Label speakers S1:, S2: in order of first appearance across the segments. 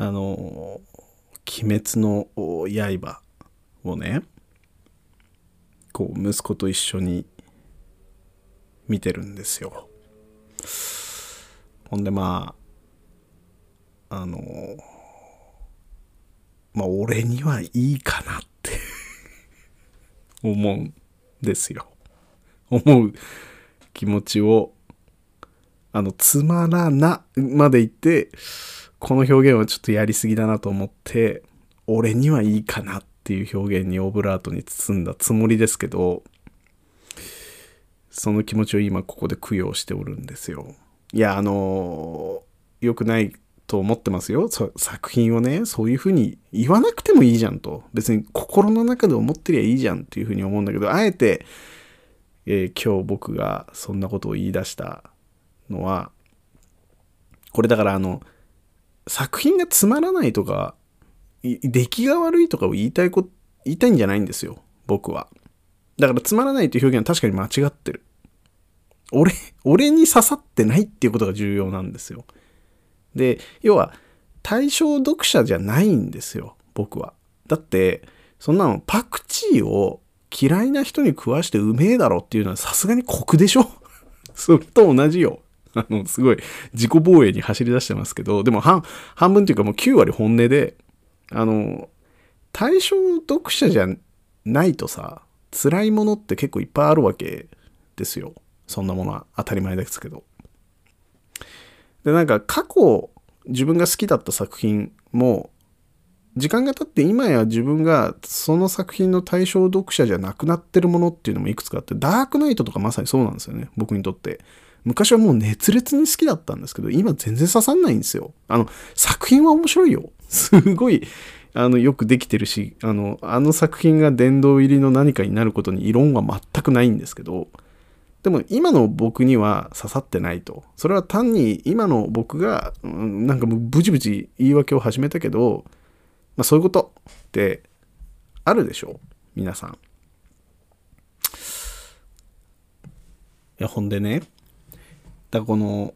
S1: あの「鬼滅の刃」をねこう息子と一緒に見てるんですよ。ほんでまああのまあ俺にはいいかなって 思うんですよ。思う気持ちをあのつまらなまで言ってこの表現はちょっとやりすぎだなと思って俺にはいいかなっていう表現にオブラートに包んだつもりですけどその気持ちを今ここで供養しておるんですよ。いやあの良くないと思ってますよ作品をねそういうふうに言わなくてもいいじゃんと別に心の中で思ってりゃいいじゃんっていうふうに思うんだけどあえて、えー、今日僕がそんなことを言い出したのはこれだからあの作品がつまらないとか出来が悪いとかを言いたいこ言いたいんじゃないんですよ僕は。だからつまらないという表現は確かに間違ってる。俺俺に刺さってないっていうことが重要なんですよ。で要は対象読者じゃないんですよ僕は。だってそんなのパクチーを嫌いな人に食わしてうめえだろっていうのはさすがに酷でしょ。それと同じよ。あの、すごい自己防衛に走り出してますけど、でも半、半分っていうかもう9割本音で、あの、対象読者じゃないとさ、辛いものって結構いっぱいあるわけですよ。そんなものは当たり前ですけど。で、なんか過去自分が好きだった作品も、時間が経って今や自分がその作品の対象読者じゃなくなってるものっていうのもいくつかあって、ダークナイトとかまさにそうなんですよね。僕にとって。昔はもう熱烈に好きだったんですけど、今全然刺さんないんですよ。あの、作品は面白いよ。すごい、あの、よくできてるし、あの、あの作品が殿堂入りの何かになることに異論は全くないんですけど、でも今の僕には刺さってないと。それは単に今の僕が、うん、なんかもうブチブチ言い訳を始めたけど、まあそういうことってあるでしょ皆さん。いや、ほんでね、だからこの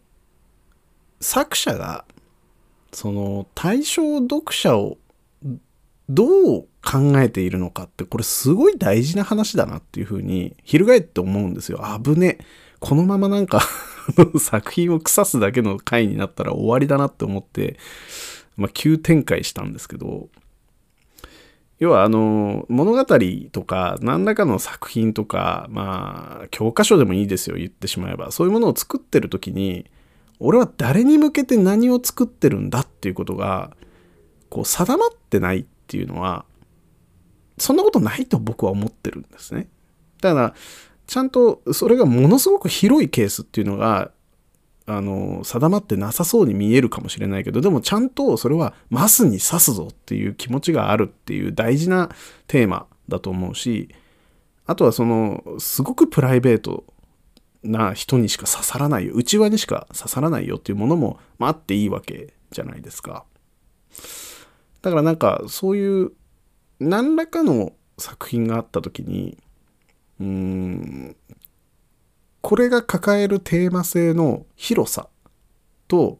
S1: 作者がその対象読者をどう考えているのかってこれすごい大事な話だなっていうふうに翻って思うんですよ。危ねこのままなんか 作品を腐すだけの回になったら終わりだなって思って、まあ、急展開したんですけど要はあの物語とか何らかの作品とかまあ教科書でもいいですよ言ってしまえばそういうものを作ってる時に俺は誰に向けて何を作ってるんだっていうことがこう定まってないっていうのはそんなことないと僕は思ってるんですね。だからちゃんとそれがものすごく広いケースっていうのがあの定まってなさそうに見えるかもしれないけどでもちゃんとそれはマスに刺すぞっていう気持ちがあるっていう大事なテーマだと思うしあとはそのすごくプライベートな人にしか刺さらないよ内輪にしか刺さらないよっていうものも、まあ、あっていいわけじゃないですか。だからなんかそういう何らかの作品があった時にうーんこれが抱えるテーマ性の広さと、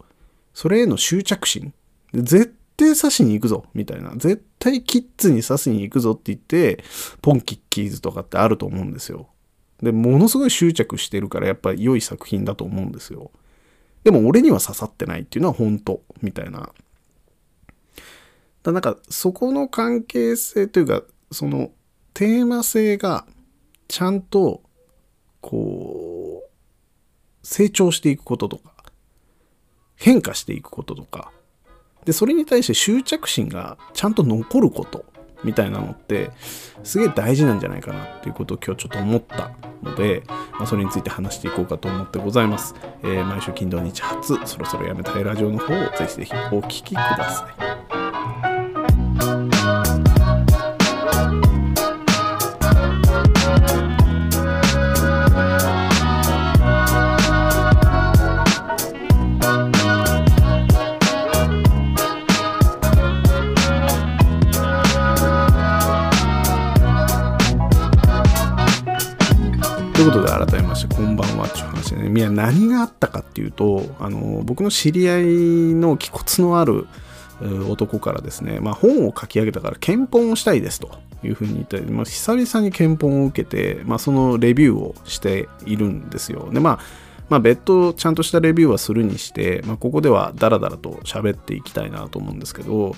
S1: それへの執着心。絶対刺しに行くぞ、みたいな。絶対キッズに刺しに行くぞって言って、ポンキッキーズとかってあると思うんですよ。で、ものすごい執着してるから、やっぱり良い作品だと思うんですよ。でも俺には刺さってないっていうのは本当、みたいな。だなんか、そこの関係性というか、そのテーマ性がちゃんとこう成長していくこととか変化していくこととかでそれに対して執着心がちゃんと残ることみたいなのってすげえ大事なんじゃないかなっていうことを今日ちょっと思ったので、まあ、それについて話していこうかと思ってございます、えー、毎週金土日初そろそろやめたいラジオの方をぜひぜひお聴きください。ということで改めましてこんばんはっていう話でねいや何があったかっていうとあの僕の知り合いの気骨のある男からですね、まあ、本を書き上げたから検本をしたいですというふうに言ったり、まあ、久々に検本を受けて、まあ、そのレビューをしているんですよ。で、まあ、まあ、別途ちゃんとしたレビューはするにして、まあ、ここではダラダラと喋っていきたいなと思うんですけど、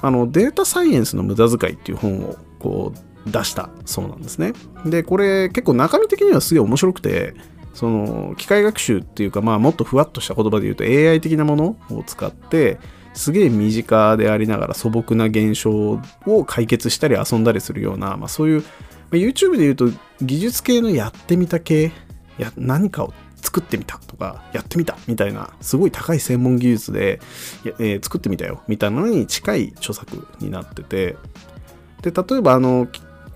S1: あの、データサイエンスの無駄遣いっていう本をこう出したそうなんですね。で、これ結構中身的にはすげえ面白くて、その機械学習っていうか、まあ、もっとふわっとした言葉で言うと AI 的なものを使ってすげえ身近でありながら素朴な現象を解決したり遊んだりするような、まあ、そういう、まあ、YouTube で言うと技術系のやってみた系や何かを作ってみたとかやってみたみたいなすごい高い専門技術で、えー、作ってみたよみたいなのに近い著作になっててで例えばあの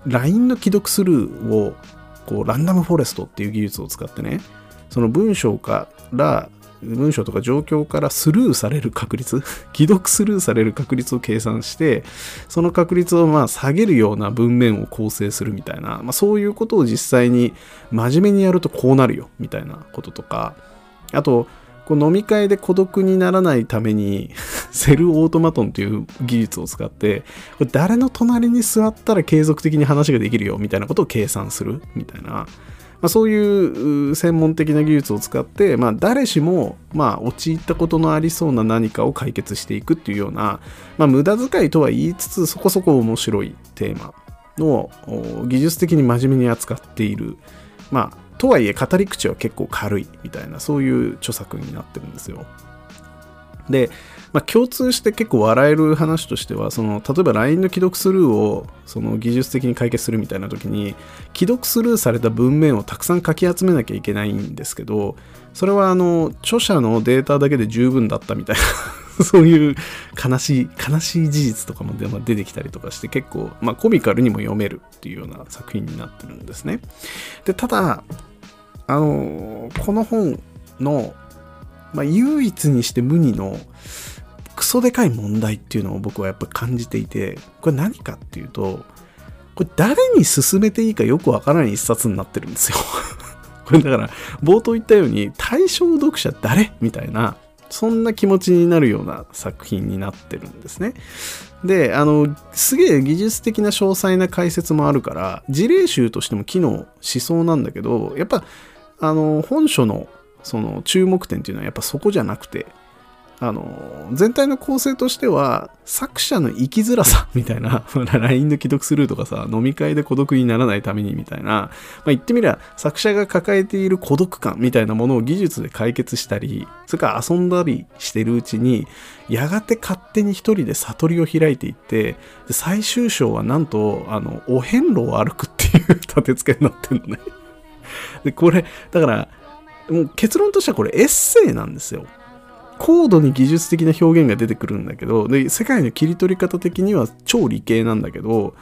S1: LINE の既読スルーをこうランダムフォレストっていう技術を使ってねその文章から文章とか状況からスルーされる確率 既読スルーされる確率を計算してその確率をまあ下げるような文面を構成するみたいな、まあ、そういうことを実際に真面目にやるとこうなるよみたいなこととかあとこう飲み会で孤独にならないために セルオートマトンという技術を使ってこれ誰の隣に座ったら継続的に話ができるよみたいなことを計算するみたいな、まあ、そういう専門的な技術を使って、まあ、誰しも、まあ、陥ったことのありそうな何かを解決していくっていうような、まあ、無駄遣いとは言いつつそこそこ面白いテーマの技術的に真面目に扱っているまあとはいえ語り口は結構軽いみたいなそういう著作になってるんですよ。で、まあ、共通して結構笑える話としてはその例えば LINE の既読スルーをその技術的に解決するみたいな時に既読スルーされた文面をたくさん書き集めなきゃいけないんですけどそれはあの著者のデータだけで十分だったみたいな そういう悲しい悲しい事実とかも出てきたりとかして結構、まあ、コミカルにも読めるっていうような作品になってるんですね。でただあのこの本の、まあ、唯一にして無二のクソでかい問題っていうのを僕はやっぱ感じていてこれ何かっていうとこれ誰に勧めていいかよくわからない一冊になってるんですよ これだから冒頭言ったように対象読者誰？みたいなそんな気持ちになるような作品になってるんですね。で、あの、すげえ技術的な詳細な解説もあるから、事例集としても機能しそうなんだけど、やっぱあの本書のその注目点っていうのはやっぱそこじゃなくてあの全体の構成としては作者の生きづらさ みたいな LINE の既読スルーとかさ飲み会で孤独にならないためにみたいな、まあ、言ってみれば作者が抱えている孤独感みたいなものを技術で解決したりそれから遊んだりしてるうちにやがて勝手に一人で悟りを開いていって最終章はなんとあのお遍路を歩くっていう 立て付けになってるのね。で、これ、だから、もう結論としてはこれエッセイなんですよ。高度に技術的な表現が出てくるんだけど、で、世界の切り取り方的には超理系なんだけど、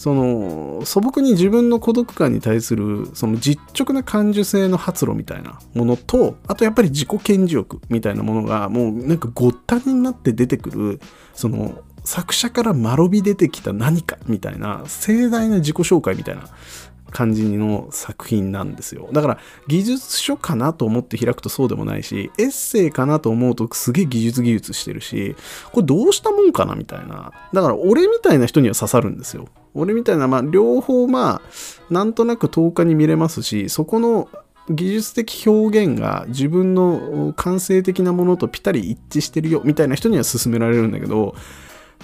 S1: その素朴に自分の孤独感に対するその実直な感受性の発露みたいなものとあとやっぱり自己顕示欲みたいなものがもうなんかごったになって出てくるその作者から間延び出てきた何かみたいな盛大な自己紹介みたいな感じの作品なんですよ。だから技術書かなと思って開くとそうでもないし、エッセイかなと思うとすげえ技術技術してるし、これどうしたもんかなみたいな。だから俺みたいな人には刺さるんですよ。俺みたいな、まあ両方まあ、なんとなく10日に見れますし、そこの技術的表現が自分の感性的なものとぴったり一致してるよみたいな人には勧められるんだけど、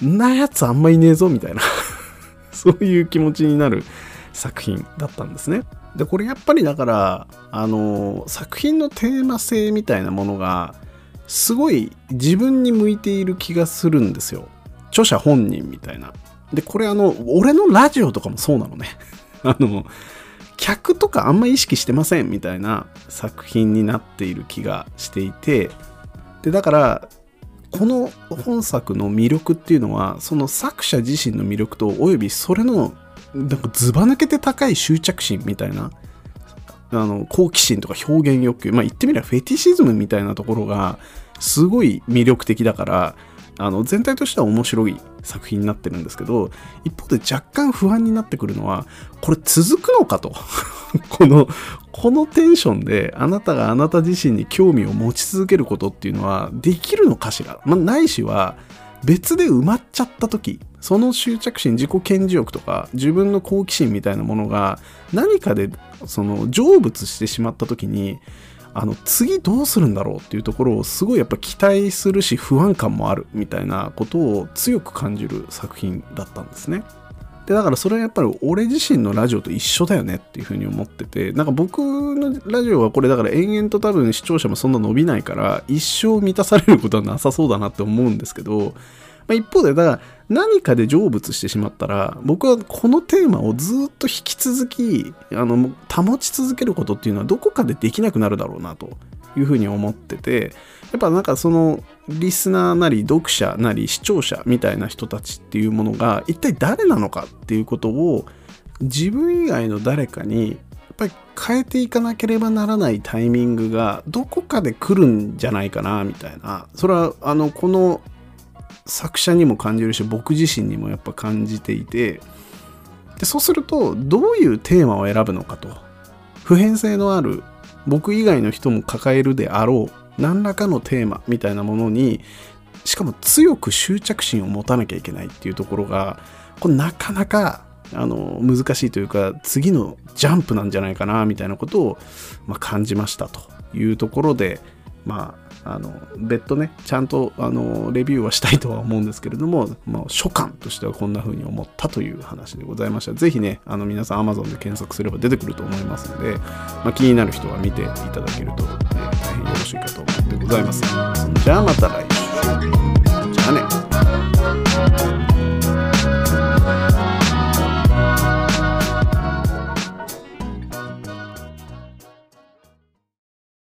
S1: なやつあんまいねえぞみたいな そういう気持ちになる作品だったんですね。でこれやっぱりだからあの作品のテーマ性みたいなものがすごい自分に向いている気がするんですよ。著者本人みたいな。でこれあの俺のラジオとかもそうなのね。あの客とかあんま意識してませんみたいな作品になっている気がしていてでだからこの本作の魅力っていうのはその作者自身の魅力とおよびそれのなんかずば抜けて高い執着心みたいなあの好奇心とか表現欲求まあ言ってみればフェティシズムみたいなところがすごい魅力的だからあの全体としては面白い作品になってるんですけど一方で若干不安になってくるのはこれ続くのかと。このこのテンションであなたがあなた自身に興味を持ち続けることっていうのはできるのかしら、まあ、ないしは別で埋まっちゃった時その執着心自己顕示欲とか自分の好奇心みたいなものが何かでその成仏してしまった時にあの次どうするんだろうっていうところをすごいやっぱ期待するし不安感もあるみたいなことを強く感じる作品だったんですね。でだからそれはやっぱり俺自身のラジオと一緒だよねっていうふうに思っててなんか僕のラジオはこれだから延々と多分視聴者もそんな伸びないから一生満たされることはなさそうだなって思うんですけど、まあ、一方でだから何かで成仏してしまったら僕はこのテーマをずっと引き続きあの保ち続けることっていうのはどこかでできなくなるだろうなというふうに思っててやっぱなんかそのリスナーなり読者なり視聴者みたいな人たちっていうものが一体誰なのかっていうことを自分以外の誰かにやっぱり変えていかなければならないタイミングがどこかで来るんじゃないかなみたいな。それはあのこの作者にも感じるし僕自身にもやっぱ感じていて。でそうするとどういうテーマを選ぶのかと。普遍性のある僕以外の人も抱えるであろう。何らかのテーマみたいなものにしかも強く執着心を持たなきゃいけないっていうところがこれなかなかあの難しいというか次のジャンプなんじゃないかなみたいなことを、まあ、感じましたというところでまあの別途ねちゃんとあのレビューはしたいとは思うんですけれども、まあ、初感としてはこんな風に思ったという話でございました。是非ねあの皆さん Amazon で検索すれば出てくると思いますので、まあ、気になる人は見ていただけると、ね、大変よろしいかと思ってございます。じゃあまた来週。じゃあね。